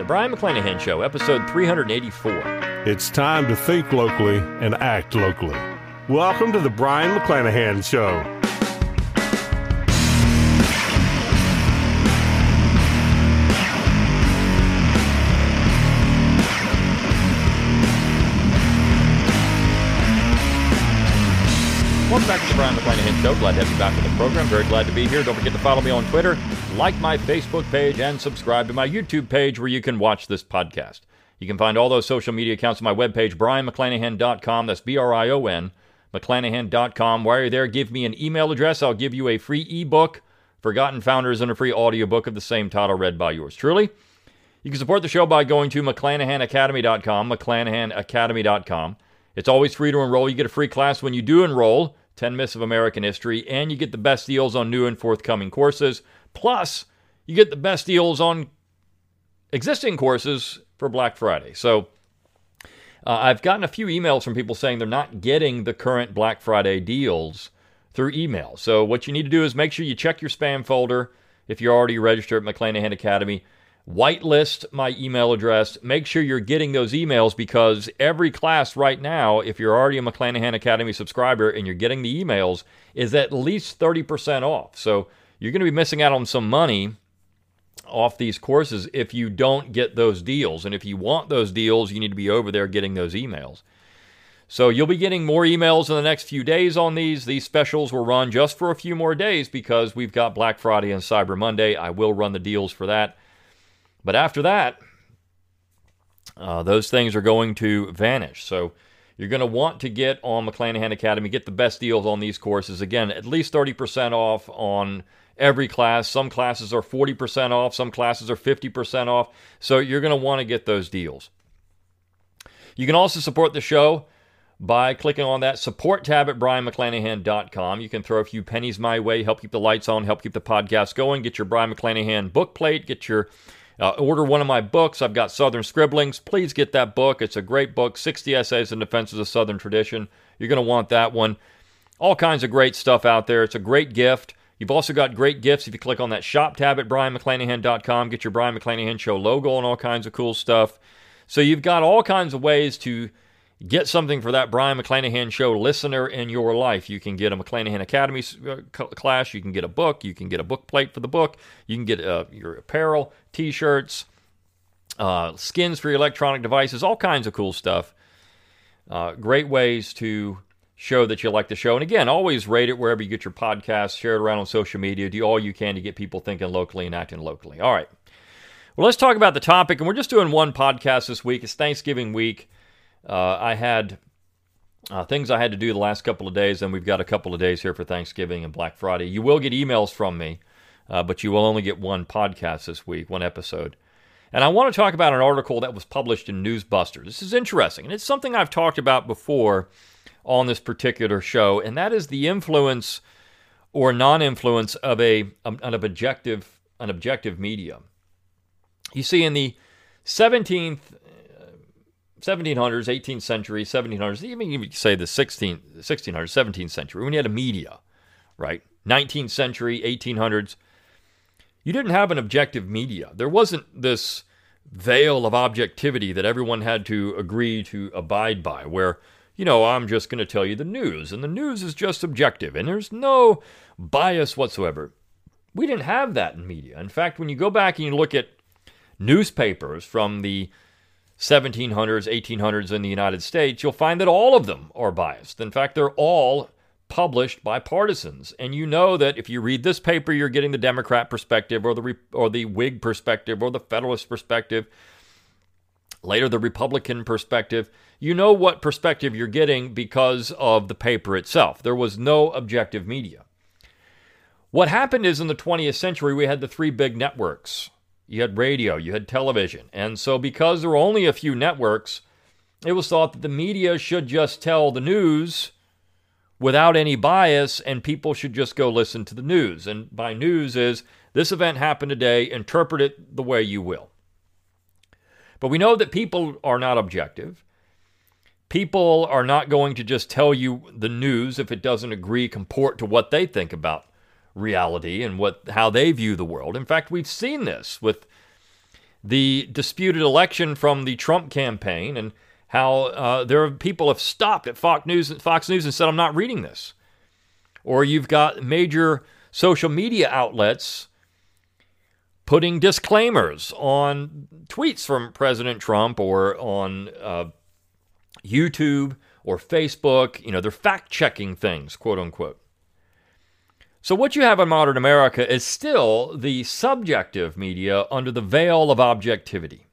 The Brion McClanahan Show, episode 384. It's time to think locally and act locally. Welcome to the Brion McClanahan Show. Welcome back to the Brion McClanahan Show. Glad to have you back on the program. Very glad to be here. Don't forget to follow me on Twitter, like my Facebook page, and subscribe to my YouTube page where you can watch this podcast. You can find all those social media accounts on my webpage, brionmcclanahan.com. That's B R I O N, McClanahan.com. While you're there, give me an email address. I'll give you a free ebook, Forgotten Founders, and a free audiobook of the same title read by yours truly. You can support the show by going to McClanahanacademy.com, McClanahanacademy.com. It's always free to enroll. You get a free class when you do enroll. 10 Myths of American History, and you get the best deals on new and forthcoming courses. Plus, you get the best deals on existing courses for Black Friday. So, uh, I've gotten a few emails from people saying they're not getting the current Black Friday deals through email. So, what you need to do is make sure you check your spam folder if you're already registered at McClanahan Academy whitelist my email address. Make sure you're getting those emails because every class right now, if you're already a McClanahan Academy subscriber and you're getting the emails, is at least 30% off. So you're going to be missing out on some money off these courses if you don't get those deals. And if you want those deals, you need to be over there getting those emails. So you'll be getting more emails in the next few days on these. These specials will run just for a few more days because we've got Black Friday and Cyber Monday. I will run the deals for that. But after that, uh, those things are going to vanish. So you're going to want to get on McClanahan Academy, get the best deals on these courses. Again, at least 30% off on every class. Some classes are 40% off, some classes are 50% off. So you're going to want to get those deals. You can also support the show by clicking on that support tab at brionmcclanahan.com. You can throw a few pennies my way, help keep the lights on, help keep the podcast going, get your Brion McClanahan book plate, get your uh, order one of my books. I've got Southern Scribblings. Please get that book. It's a great book 60 Essays in Defense of the Southern Tradition. You're going to want that one. All kinds of great stuff out there. It's a great gift. You've also got great gifts if you click on that shop tab at brionmcclanahan.com. Get your Brion McClanahan Show logo and all kinds of cool stuff. So you've got all kinds of ways to get something for that Brion McClanahan Show listener in your life. You can get a McClanahan Academy uh, class. You can get a book. You can get a book plate for the book. You can get uh, your apparel, t shirts, uh, skins for your electronic devices, all kinds of cool stuff. Uh, great ways to show that you like the show. And again, always rate it wherever you get your podcast, share it around on social media, do all you can to get people thinking locally and acting locally. All right. Well, let's talk about the topic. And we're just doing one podcast this week. It's Thanksgiving week. Uh, I had uh, things I had to do the last couple of days, and we've got a couple of days here for Thanksgiving and Black Friday. You will get emails from me, uh, but you will only get one podcast this week, one episode. And I want to talk about an article that was published in Newsbusters. This is interesting, and it's something I've talked about before on this particular show, and that is the influence or non-influence of a um, an objective an objective media. You see, in the 17th 1700s, 18th century, 1700s, even you say the 16th, 1600s, 17th century, when you had a media, right? 19th century, 1800s, you didn't have an objective media. There wasn't this veil of objectivity that everyone had to agree to abide by, where, you know, I'm just going to tell you the news, and the news is just objective, and there's no bias whatsoever. We didn't have that in media. In fact, when you go back and you look at newspapers from the 1700s, 1800s in the United States, you'll find that all of them are biased. In fact, they're all published by partisans. And you know that if you read this paper, you're getting the Democrat perspective or the or the Whig perspective or the Federalist perspective. Later, the Republican perspective. You know what perspective you're getting because of the paper itself. There was no objective media. What happened is in the 20th century, we had the three big networks you had radio, you had television. And so, because there were only a few networks, it was thought that the media should just tell the news without any bias, and people should just go listen to the news. And by news is this event happened today, interpret it the way you will. But we know that people are not objective. People are not going to just tell you the news if it doesn't agree, comport to what they think about reality and what how they view the world. In fact, we've seen this with the disputed election from the Trump campaign and how uh, there are people have stopped at Fox News, Fox News and said, I'm not reading this. Or you've got major social media outlets putting disclaimers on tweets from President Trump or on uh, YouTube or Facebook. You know, they're fact checking things, quote unquote. So, what you have in modern America is still the subjective media under the veil of objectivity.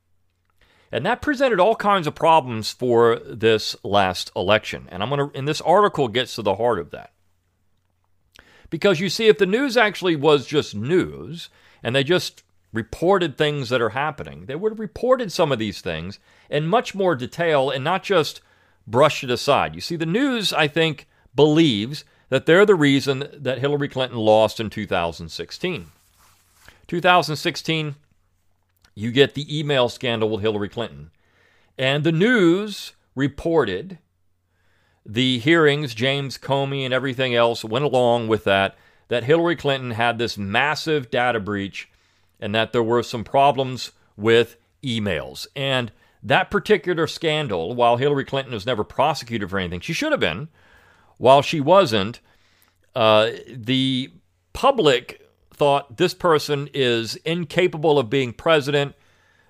And that presented all kinds of problems for this last election. And I'm going to, and this article gets to the heart of that. Because you see, if the news actually was just news and they just reported things that are happening, they would have reported some of these things in much more detail and not just brush it aside. You see, the news, I think, believes that they're the reason that Hillary Clinton lost in 2016. 2016, you get the email scandal with Hillary Clinton. And the news reported the hearings, James Comey and everything else went along with that, that Hillary Clinton had this massive data breach and that there were some problems with emails. And that particular scandal, while Hillary Clinton was never prosecuted for anything, she should have been, while she wasn't, uh, the public thought this person is incapable of being president.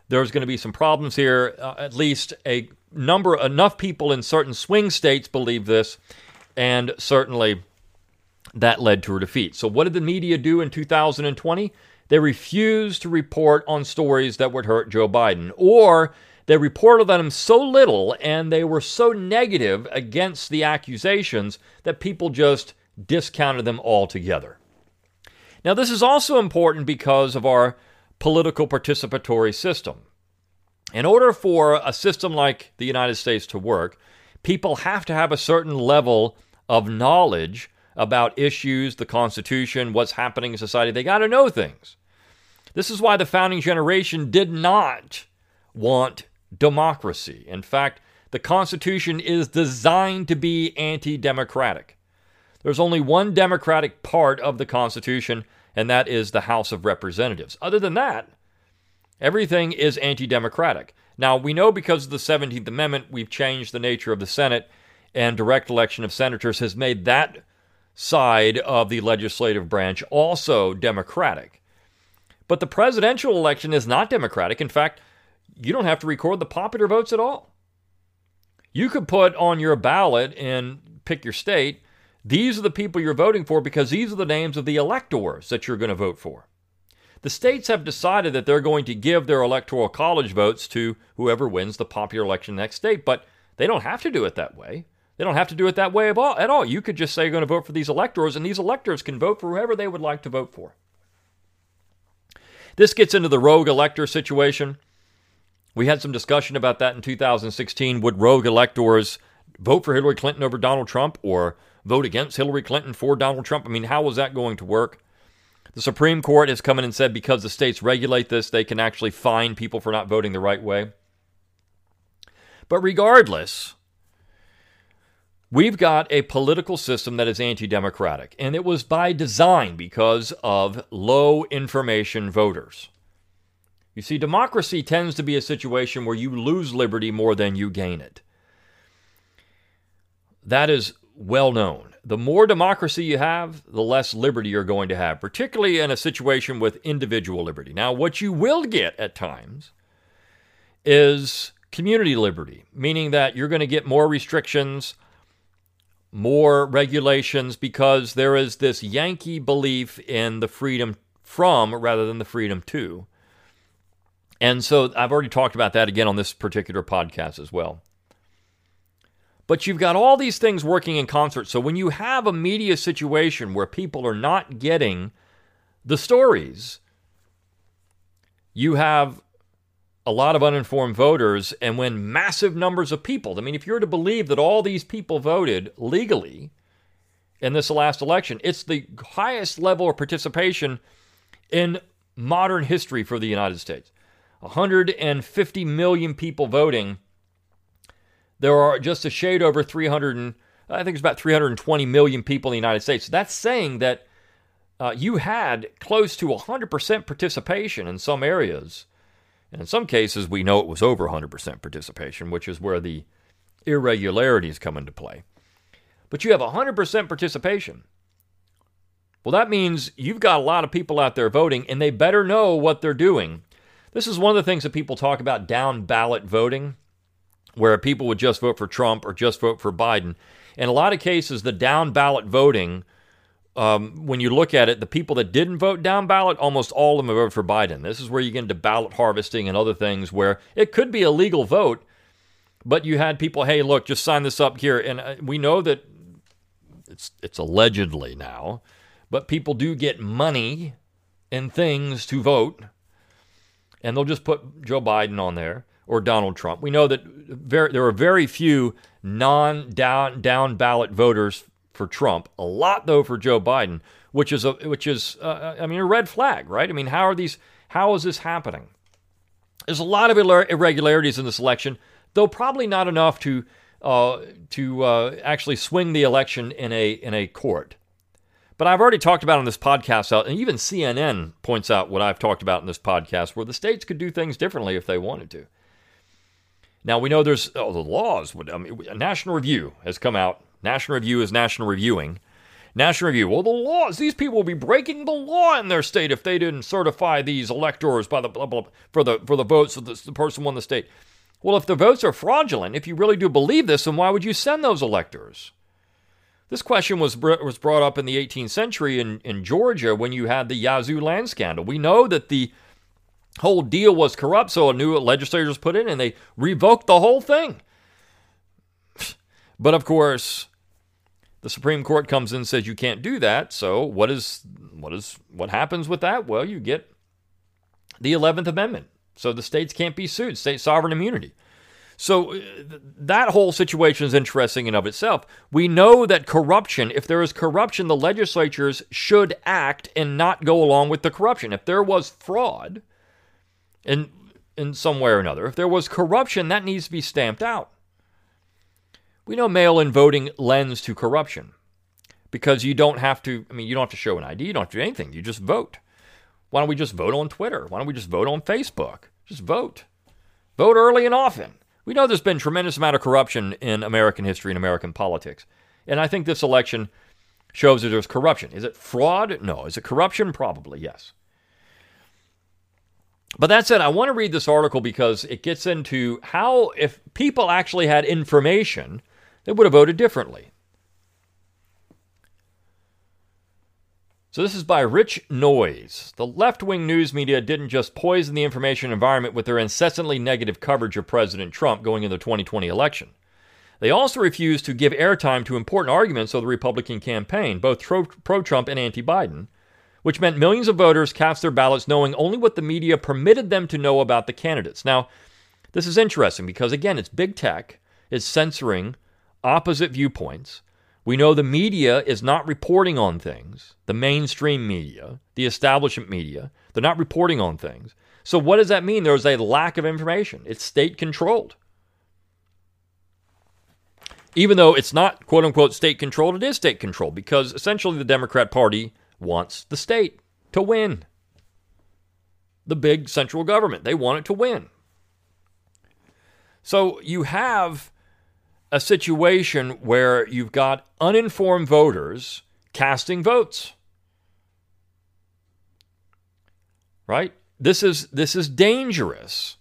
There's going to be some problems here. Uh, at least a number, enough people in certain swing states believe this, and certainly that led to her defeat. So, what did the media do in 2020? They refused to report on stories that would hurt Joe Biden, or they reported on him so little and they were so negative against the accusations that people just discounted them altogether. Now, this is also important because of our political participatory system. In order for a system like the United States to work, people have to have a certain level of knowledge about issues, the Constitution, what's happening in society. They got to know things. This is why the founding generation did not want democracy. In fact, the Constitution is designed to be anti democratic. There's only one democratic part of the Constitution, and that is the House of Representatives. Other than that, everything is anti democratic. Now, we know because of the 17th Amendment, we've changed the nature of the Senate, and direct election of senators has made that side of the legislative branch also democratic. But the presidential election is not democratic. In fact, you don't have to record the popular votes at all. You could put on your ballot and pick your state. These are the people you're voting for because these are the names of the electors that you're going to vote for. The states have decided that they're going to give their electoral college votes to whoever wins the popular election next state, but they don't have to do it that way. They don't have to do it that way at all. You could just say you're going to vote for these electors, and these electors can vote for whoever they would like to vote for. This gets into the rogue elector situation. We had some discussion about that in 2016. Would rogue electors vote for Hillary Clinton over Donald Trump or vote against Hillary Clinton for Donald Trump? I mean, how was that going to work? The Supreme Court has come in and said because the states regulate this, they can actually fine people for not voting the right way. But regardless, we've got a political system that is anti democratic, and it was by design because of low information voters. You see, democracy tends to be a situation where you lose liberty more than you gain it. That is well known. The more democracy you have, the less liberty you're going to have, particularly in a situation with individual liberty. Now, what you will get at times is community liberty, meaning that you're going to get more restrictions, more regulations, because there is this Yankee belief in the freedom from rather than the freedom to. And so I've already talked about that again on this particular podcast as well. But you've got all these things working in concert. So when you have a media situation where people are not getting the stories, you have a lot of uninformed voters. And when massive numbers of people, I mean, if you're to believe that all these people voted legally in this last election, it's the highest level of participation in modern history for the United States. 150 million people voting. There are just a shade over 300, and, I think it's about 320 million people in the United States. So That's saying that uh, you had close to 100% participation in some areas. And in some cases, we know it was over 100% participation, which is where the irregularities come into play. But you have 100% participation. Well, that means you've got a lot of people out there voting, and they better know what they're doing. This is one of the things that people talk about down ballot voting, where people would just vote for Trump or just vote for Biden. In a lot of cases, the down ballot voting, um, when you look at it, the people that didn't vote down ballot, almost all of them voted for Biden. This is where you get into ballot harvesting and other things where it could be a legal vote, but you had people, hey, look, just sign this up here. And uh, we know that it's, it's allegedly now, but people do get money and things to vote, and they'll just put Joe Biden on there or Donald Trump. We know that very, there are very few non down down ballot voters for Trump. A lot though for Joe Biden, which is a which is uh, I mean a red flag, right? I mean how are these? How is this happening? There's a lot of irregularities in this election, though probably not enough to uh, to uh, actually swing the election in a in a court. But I've already talked about on this podcast, uh, and even CNN points out what I've talked about in this podcast, where the states could do things differently if they wanted to. Now we know there's oh, the laws. I mean, a National Review has come out. National Review is national reviewing. National Review. Well, the laws. These people will be breaking the law in their state if they didn't certify these electors by the blah, blah, for the for the votes of the, the person won the state. Well, if the votes are fraudulent, if you really do believe this, then why would you send those electors? This question was, was brought up in the 18th century in, in Georgia when you had the Yazoo land scandal. We know that the whole deal was corrupt, so a new legislator was put in and they revoked the whole thing. But of course, the Supreme Court comes in and says you can't do that. So what is what is what happens with that? Well, you get the 11th Amendment. So the states can't be sued, state sovereign immunity. So uh, that whole situation is interesting in of itself. We know that corruption, if there is corruption, the legislatures should act and not go along with the corruption. If there was fraud in in some way or another, if there was corruption, that needs to be stamped out. We know mail-in voting lends to corruption because you don't have to I mean you don't have to show an ID, you don't have to do anything. You just vote. Why don't we just vote on Twitter? Why don't we just vote on Facebook? Just vote. Vote early and often. We know there's been tremendous amount of corruption in American history and American politics. And I think this election shows that there's corruption. Is it fraud? No. Is it corruption? Probably, yes. But that said, I want to read this article because it gets into how, if people actually had information, they would have voted differently. So, this is by Rich Noyes. The left wing news media didn't just poison the information environment with their incessantly negative coverage of President Trump going into the 2020 election. They also refused to give airtime to important arguments of the Republican campaign, both pro Trump and anti Biden, which meant millions of voters cast their ballots knowing only what the media permitted them to know about the candidates. Now, this is interesting because, again, it's big tech, it's censoring opposite viewpoints. We know the media is not reporting on things, the mainstream media, the establishment media. They're not reporting on things. So, what does that mean? There's a lack of information. It's state controlled. Even though it's not quote unquote state controlled, it is state controlled because essentially the Democrat Party wants the state to win. The big central government, they want it to win. So, you have a situation where you've got uninformed voters casting votes. Right? This is this is dangerous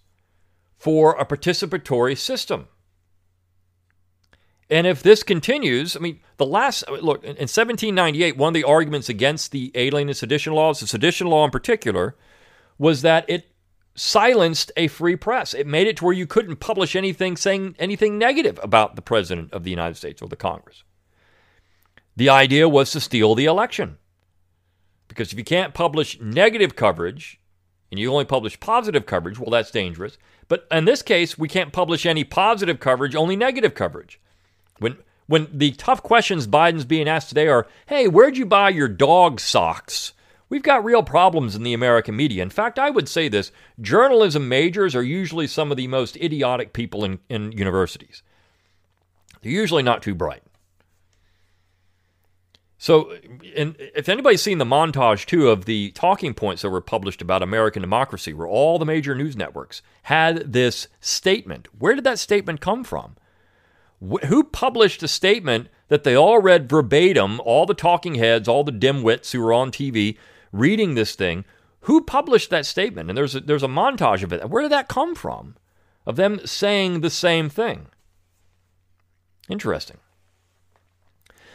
for a participatory system. And if this continues, I mean, the last look in 1798, one of the arguments against the Alien and Sedition laws, the Sedition law in particular, was that it silenced a free press. It made it to where you couldn't publish anything saying anything negative about the President of the United States or the Congress. The idea was to steal the election. Because if you can't publish negative coverage and you only publish positive coverage, well, that's dangerous. But in this case, we can't publish any positive coverage, only negative coverage. When when the tough questions Biden's being asked today are, "Hey, where'd you buy your dog socks?" We've got real problems in the American media. In fact, I would say this journalism majors are usually some of the most idiotic people in, in universities. They're usually not too bright. So, if anybody's seen the montage too of the talking points that were published about American democracy, where all the major news networks had this statement, where did that statement come from? Who published a statement that they all read verbatim, all the talking heads, all the dimwits who were on TV reading this thing? Who published that statement? And there's a, there's a montage of it. Where did that come from? Of them saying the same thing. Interesting.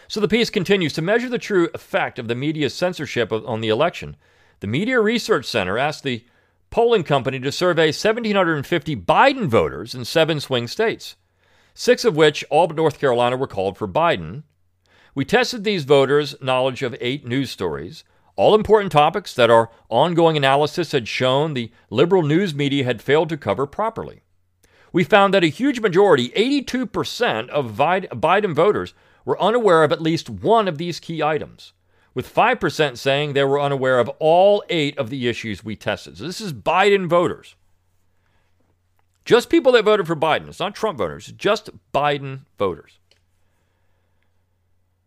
So the piece continues to measure the true effect of the media's censorship on the election. The Media Research Center asked the polling company to survey 1,750 Biden voters in seven swing states, six of which, all but North Carolina, were called for Biden. We tested these voters' knowledge of eight news stories, all important topics that our ongoing analysis had shown the liberal news media had failed to cover properly. We found that a huge majority, 82% of Biden voters, were unaware of at least one of these key items, with 5% saying they were unaware of all eight of the issues we tested. So this is Biden voters. Just people that voted for Biden. It's not Trump voters, just Biden voters.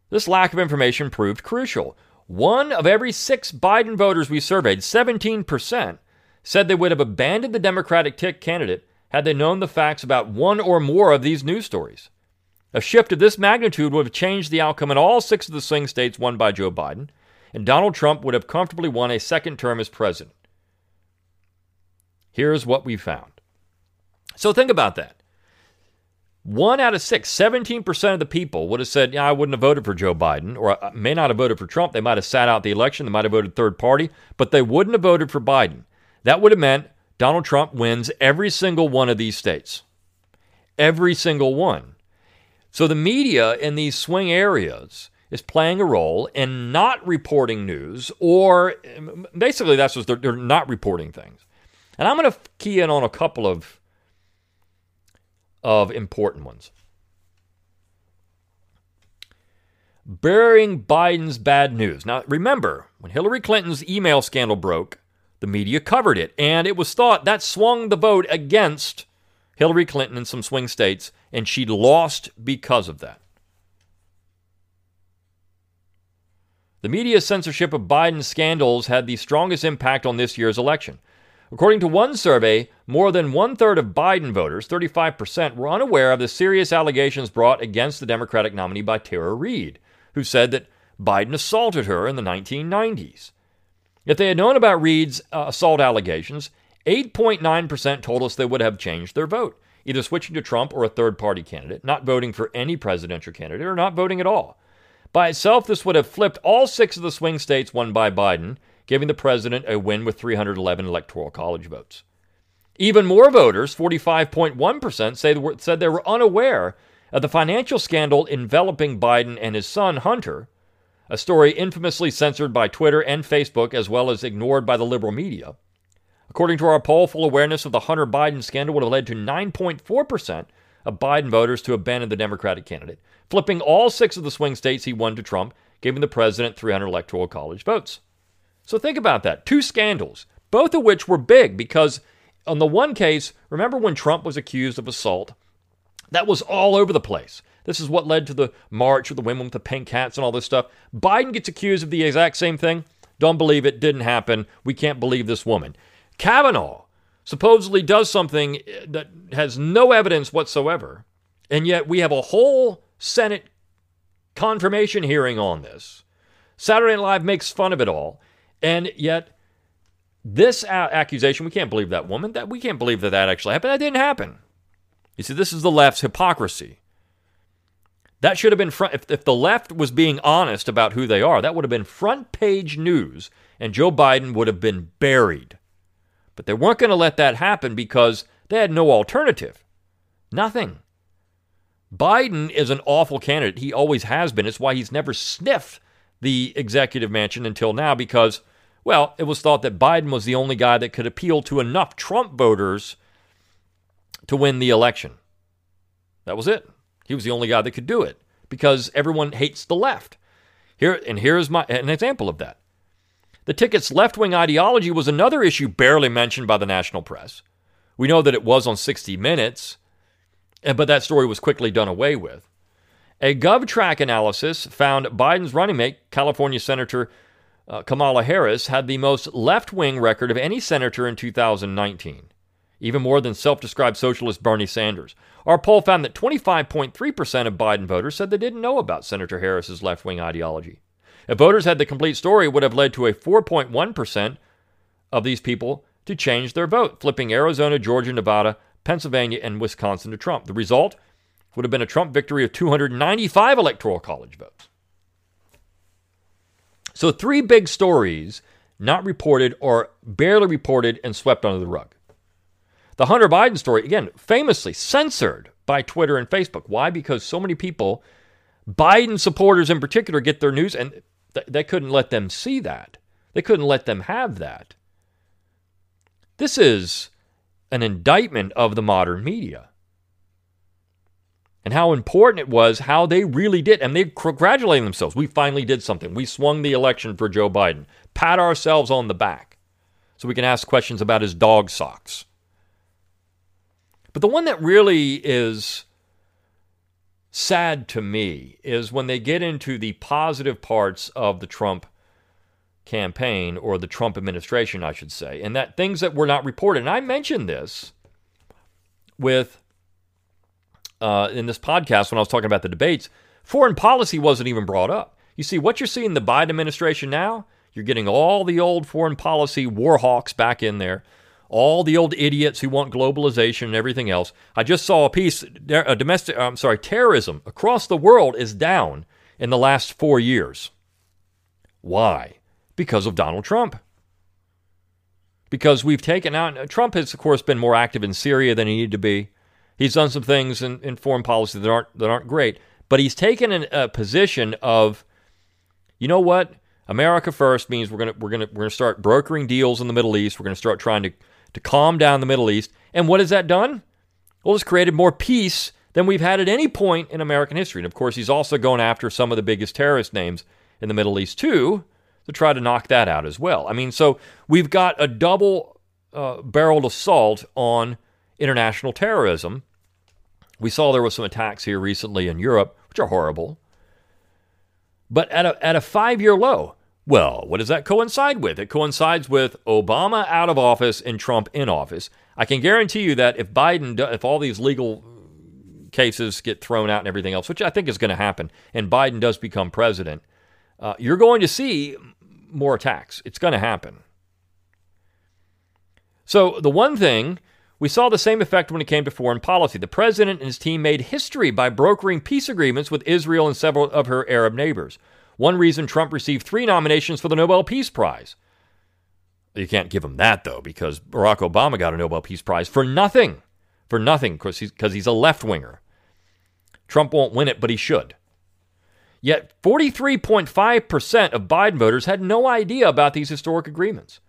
This lack of information proved crucial. One of every six Biden voters we surveyed, 17%, said they would have abandoned the Democratic tick candidate had they known the facts about one or more of these news stories. A shift of this magnitude would have changed the outcome in all six of the swing states won by Joe Biden, and Donald Trump would have comfortably won a second term as president. Here's what we found. So think about that. One out of six, 17% of the people would have said, Yeah, I wouldn't have voted for Joe Biden, or I may not have voted for Trump. They might have sat out the election, they might have voted third party, but they wouldn't have voted for Biden. That would have meant Donald Trump wins every single one of these states. Every single one. So the media in these swing areas is playing a role in not reporting news, or basically that's what they're, they're not reporting things. And I'm going to key in on a couple of of important ones. Burying Biden's bad news. Now, remember, when Hillary Clinton's email scandal broke, the media covered it, and it was thought that swung the vote against Hillary Clinton in some swing states, and she lost because of that. The media censorship of Biden's scandals had the strongest impact on this year's election. According to one survey, more than one third of Biden voters, 35%, were unaware of the serious allegations brought against the Democratic nominee by Tara Reade, who said that Biden assaulted her in the 1990s. If they had known about Reade's uh, assault allegations, 8.9% told us they would have changed their vote, either switching to Trump or a third party candidate, not voting for any presidential candidate, or not voting at all. By itself, this would have flipped all six of the swing states won by Biden, giving the president a win with 311 electoral college votes. Even more voters, 45.1%, say said they were unaware of the financial scandal enveloping Biden and his son, Hunter, a story infamously censored by Twitter and Facebook as well as ignored by the liberal media. According to our poll, full awareness of the Hunter Biden scandal would have led to 9.4% of Biden voters to abandon the Democratic candidate, flipping all six of the swing states he won to Trump, giving the president 300 electoral college votes. So think about that. Two scandals, both of which were big because, on the one case, remember when Trump was accused of assault? That was all over the place. This is what led to the march with the women with the pink hats and all this stuff. Biden gets accused of the exact same thing. Don't believe it. Didn't happen. We can't believe this woman. Kavanaugh supposedly does something eh, that has no evidence whatsoever, and yet we have a whole Senate confirmation hearing on this. Saturday Night Live makes fun of it all, and yet this accusation, we can't believe that woman. That we can't believe that that actually happened. That didn't happen. You see, this is the left's hypocrisy. That should have been front. If, if the left was being honest about who they are, that would have been front page news, and Joe Biden would have been buried. But they weren't going to let that happen because they had no alternative. Nothing. Biden is an awful candidate. He always has been. It's why he's never sniffed the executive mansion until now because, well, it was thought that Biden was the only guy that could appeal to enough Trump voters to win the election. That was it. He was the only guy that could do it because everyone hates the left. Here and here's my an example of that. The ticket's left wing ideology was another issue barely mentioned by the national press. We know that it was on 60 Minutes, eh, but that story was quickly done away with. A GovTrack analysis found Biden's running mate, California Senator uh, Kamala Harris, had the most left wing record of any senator in 2019, even more than self described socialist Bernie Sanders. Our poll found that 25.3% of Biden voters said they didn't know about Senator Harris's left wing ideology. If voters had the complete story, it would have led to a 4.1% of these people to change their vote, flipping Arizona, Georgia, Nevada, Pennsylvania, and Wisconsin to Trump. The result would have been a Trump victory of 295 electoral college votes. So, three big stories not reported or barely reported and swept under the rug. The Hunter Biden story, again, famously censored by Twitter and Facebook. Why? Because so many people, Biden supporters in particular, get their news and th- they couldn't let them see that. They couldn't let them have that. This is an indictment of the modern media and how important it was, how they really did. And they congratulating themselves. We finally did something. We swung the election for Joe Biden. Pat ourselves on the back so we can ask questions about his dog socks. But the one that really is sad to me is when they get into the positive parts of the Trump campaign or the Trump administration, I should say, and that things that were not reported. And I mentioned this with uh, in this podcast when I was talking about the debates. Foreign policy wasn't even brought up. You see, what you're seeing the Biden administration now, you're getting all the old foreign policy war hawks back in there all the old idiots who want globalization and everything else. I just saw a piece, a domestic, I'm sorry, terrorism across the world is down in the last four years. Why? Because of Donald Trump. Because we've taken out, Trump has, of course, been more active in Syria than he needed to be. He's done some things in, in foreign policy that aren't, that aren't great, but he's taken an, a position of, you know what? America first means we're gonna we're gonna we're gonna start brokering deals in the Middle East. We're gonna start trying to to calm down the Middle East. And what has that done? Well, it's created more peace than we've had at any point in American history. And of course, he's also going after some of the biggest terrorist names in the Middle East, too, to try to knock that out as well. I mean, so we've got a double uh, barreled assault on international terrorism. We saw there was some attacks here recently in Europe, which are horrible. But at a, at a five year low, well, what does that coincide with? It coincides with Obama out of office and Trump in office. I can guarantee you that if Biden, if all these legal cases get thrown out and everything else, which I think is going to happen, and Biden does become president, uh, you're going to see more attacks. It's going to happen. So, the one thing, we saw the same effect when it came to foreign policy. The president and his team made history by brokering peace agreements with Israel and several of her Arab neighbors. One reason Trump received three nominations for the Nobel Peace Prize. You can't give him that, though, because Barack Obama got a Nobel Peace Prize for nothing. For nothing, because he's, he's a left winger. Trump won't win it, but he should. Yet 43.5% of Biden voters had no idea about these historic agreements.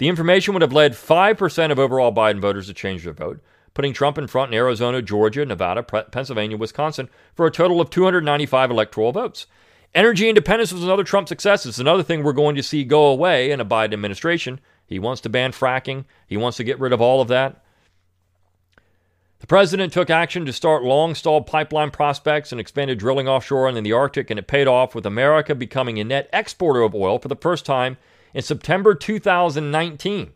The information would have led 5% of overall Biden voters to change their vote, putting Trump in front in Arizona, Georgia, Nevada, Pennsylvania, Wisconsin for a total of 295 electoral votes. Energy independence was another Trump success. It's another thing we're going to see go away in a Biden administration. He wants to ban fracking, he wants to get rid of all of that. The president took action to start long stalled pipeline prospects and expanded drilling offshore and in the Arctic, and it paid off with America becoming a net exporter of oil for the first time in September 2019.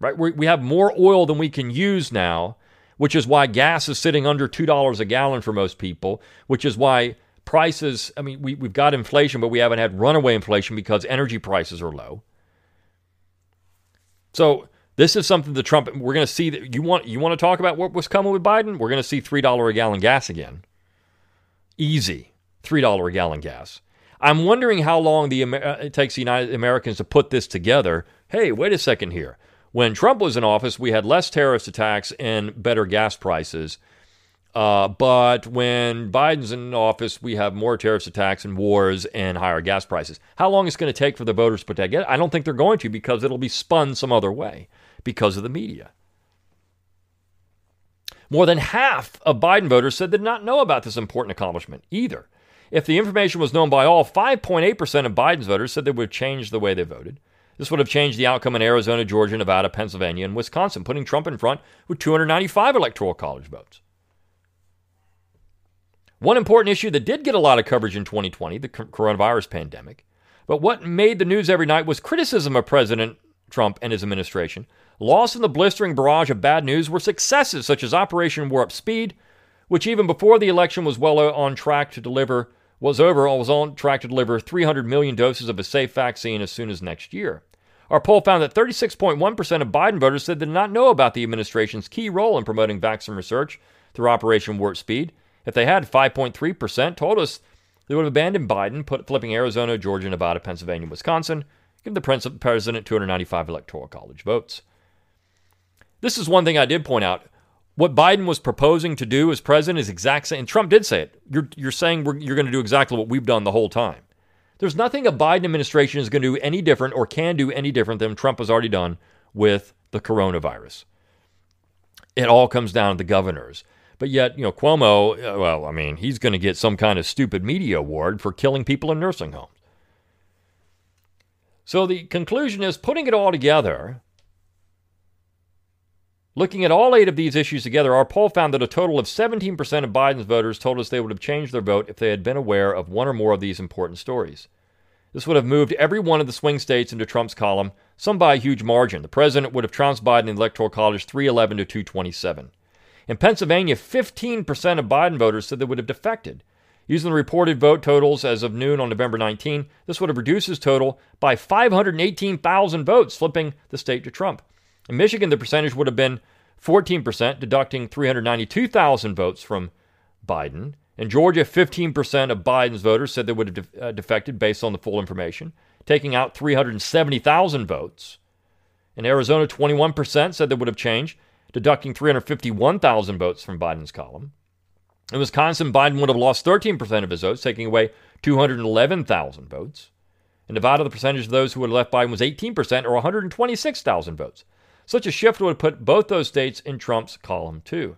Right? We have more oil than we can use now, which is why gas is sitting under $2 a gallon for most people, which is why prices, I mean, we, we've got inflation, but we haven't had runaway inflation because energy prices are low. So this is something that Trump, we're going to see that you want, you want to talk about what was coming with Biden? We're going to see $3 a gallon gas again. Easy. $3 a gallon gas. I'm wondering how long the, uh, it takes the United Americans to put this together. Hey, wait a second here. When Trump was in office, we had less terrorist attacks and better gas prices. Uh, but when Biden's in office, we have more terrorist attacks and wars and higher gas prices. How long is it going to take for the voters to put that together? I don't think they're going to because it'll be spun some other way because of the media. More than half of Biden voters said they did not know about this important accomplishment either. If the information was known by all, 5.8% of Biden's voters said they would change the way they voted. This would have changed the outcome in Arizona, Georgia, Nevada, Pennsylvania, and Wisconsin, putting Trump in front with 295 electoral college votes. One important issue that did get a lot of coverage in 2020, the coronavirus pandemic, but what made the news every night was criticism of President Trump and his administration. Lost in the blistering barrage of bad news were successes such as Operation Warp Speed, which even before the election was well uh, on track to deliver was over or was on track to deliver 300 million doses of a safe vaccine as soon as next year. Our poll found that 36.1% of Biden voters said they did not know about the administration's key role in promoting vaccine research through Operation Warp Speed. If they had, 5.3% told us they would have abandoned Biden, put, flipping Arizona, Georgia, Nevada, Pennsylvania, Wisconsin, give the president 295 electoral college votes. This is one thing I did point out. What Biden was proposing to do as president is exact same. And Trump did say it. You're, you're saying you're going to do exactly what we've done the whole time. There's nothing a Biden administration is going to do any different or can do any different than Trump has already done with the coronavirus. It all comes down to the governors. But yet, you know, Cuomo, uh, well, I mean, he's going to get some kind of stupid media award for killing people in nursing homes. So the conclusion is putting it all together, looking at all eight of these issues together, our poll found that a total of 17% of Biden's voters told us they would have changed their vote if they had been aware of one or more of these important stories. This would have moved every one of the swing states into Trump's column, some by a huge margin. The president would have trounced Biden in the Electoral College 311 to 227. In Pennsylvania, 15% of Biden voters said they would have defected. Using the reported vote totals as of noon on November 19, this would have reduced his total by 518,000 votes, flipping the state to Trump. In Michigan, the percentage would have been 14%, deducting 392,000 votes from Biden. In Georgia, 15% of Biden's voters said they would have de- uh, defected based on the full information, taking out 370,000 votes. In Arizona, 21% said they would have changed, deducting 351,000 votes from Biden's column. In Wisconsin, Biden would have lost 13% of his votes, taking away 211,000 votes. In Nevada, the percentage of those who would have left Biden was 18%, or 126,000 votes. Such a shift would put both those states in Trump's column, too.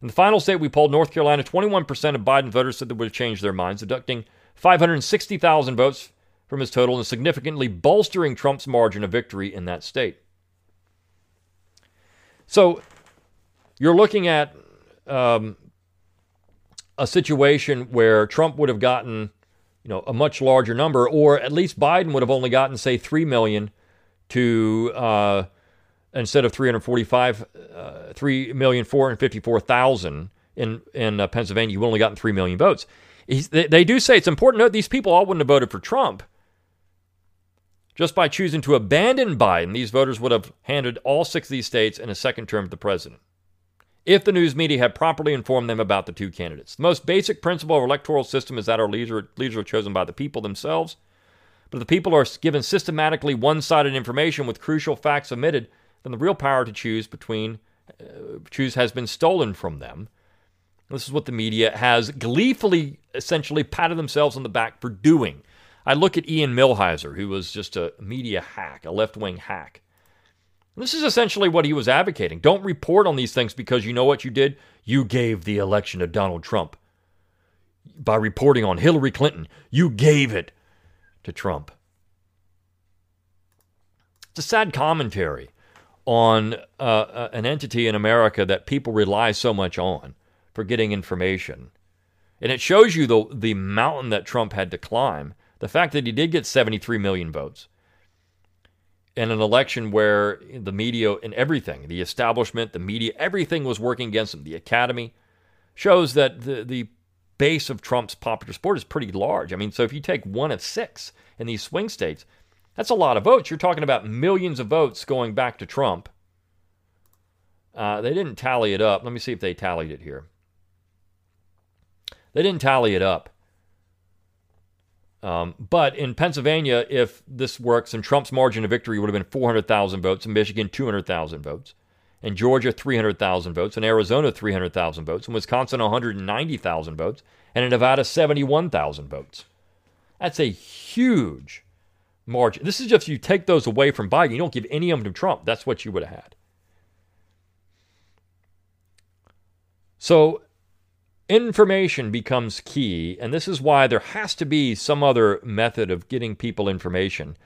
In the final state we polled, North Carolina, 21% of Biden voters said they would have changed their minds, deducting 560,000 votes from his total and significantly bolstering Trump's margin of victory in that state. So you're looking at um, a situation where Trump would have gotten, you know, a much larger number, or at least Biden would have only gotten, say, three million to uh, instead of 345, uh, three million four hundred fifty-four thousand in in uh, Pennsylvania. you've only gotten three million votes. They, they do say it's important to note these people all wouldn't have voted for Trump. Just by choosing to abandon Biden, these voters would have handed all six of these states in a second term to the president. If the news media had properly informed them about the two candidates. The most basic principle of our electoral system is that our leaders, are chosen by the people themselves. But the people are given systematically one sided information with crucial facts omitted, then the real power to choose between uh, choose has been stolen from them. This is what the media has gleefully essentially patted themselves on the back for doing. I look at Ian Millhiser, who was just a media hack, a left wing hack. This is essentially what he was advocating. Don't report on these things because you know what you did? You gave the election to Donald Trump. By reporting on Hillary Clinton, you gave it to Trump. It's a sad commentary on uh, uh an entity in America that people rely so much on for getting information. And it shows you the, the mountain that Trump had to climb the fact that he did get 73 million votes in an election where the media and everything, the establishment, the media, everything was working against him, the academy, shows that the, the base of Trump's popular support is pretty large. I mean, so if you take one of six in these swing states, that's a lot of votes. You're talking about millions of votes going back to Trump. Uh, they didn't tally it up. Let me see if they tallied it here. They didn't tally it up. Um, but in Pennsylvania, if this works, and Trump's margin of victory would have been 400,000 votes, in Michigan, 200,000 votes, in Georgia, 300,000 votes, in Arizona, 300,000 votes, in Wisconsin, 190,000 votes, and in Nevada, 71,000 votes. That's a huge margin. This is just you take those away from Biden, you don't give any of them to Trump. That's what you would have had. So information becomes key, and this is why there has to be some other method of getting people information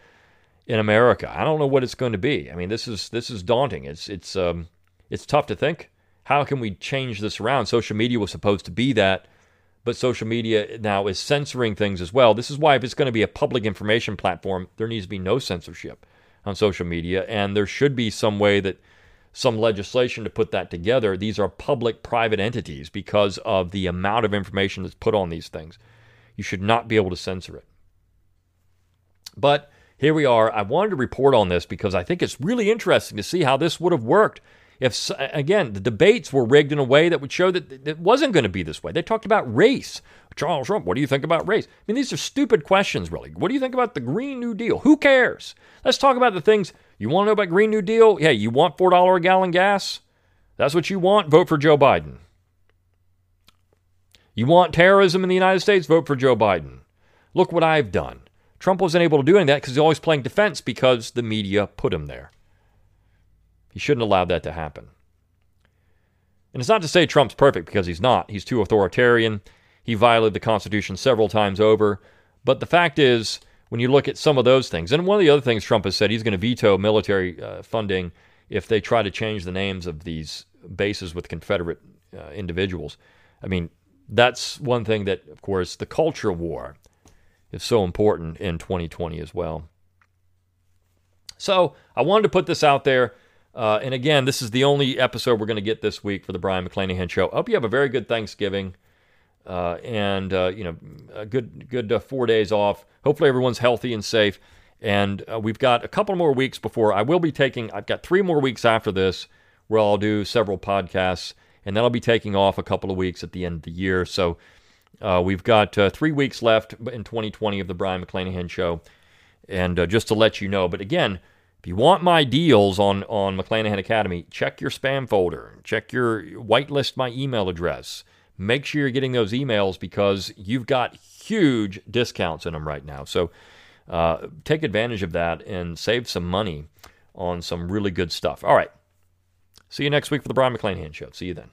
in America. I don't know what it's going to be. I mean, this is this is daunting. It's it's um, it's tough to think. How can we change this around? Social media was supposed to be that, but social media now is censoring things as well. This is why, if it's going to be a public information platform, there needs to be no censorship on social media, and there should be some way that some legislation to put that together. These are public private entities because of the amount of information that's put on these things. You should not be able to censor it. But here we are. I wanted to report on this because I think it's really interesting to see how this would have worked if again the debates were rigged in a way that would show that it wasn't going to be this way. They talked about race. Charles Trump, what do you think about race? I mean, these are stupid questions, really. What do you think about the Green New Deal? Who cares? Let's talk about the things you want to know about Green New Deal. Yeah, you want four dollar a gallon gas? That's what you want. Vote for Joe Biden. You want terrorism in the United States? Vote for Joe Biden. Look what I've done. Trump wasn't able to do any of that because he's always playing defense because the media put him there. He shouldn't allow that to happen. And it's not to say Trump's perfect because he's not. He's too authoritarian. He violated the Constitution several times over. But the fact is, when you look at some of those things, and one of the other things Trump has said, he's going to veto military uh, funding if they try to change the names of these bases with Confederate uh, individuals. I mean, that's one thing that, of course, the culture war is so important in 2020 as well. So I wanted to put this out there. Uh, and again, this is the only episode we're going to get this week for the Brion McClanahan Show. I hope you have a very good Thanksgiving uh, and uh, you know a good good uh, four days off. Hopefully, everyone's healthy and safe. And uh, we've got a couple more weeks before I will be taking. I've got three more weeks after this where I'll do several podcasts, and then I'll be taking off a couple of weeks at the end of the year. So uh, we've got three weeks left in 2020 of the Brion McClanahan Show. And just to let you know, but again, if you want my deals on, on McClanahan Academy, check your spam folder. Check your whitelist my email address. Make sure you're getting those emails because you've got huge discounts in them right now. So uh, take advantage of that and save some money on some really good stuff. All right. See you next week for the Brion McClanahan Show. See you then.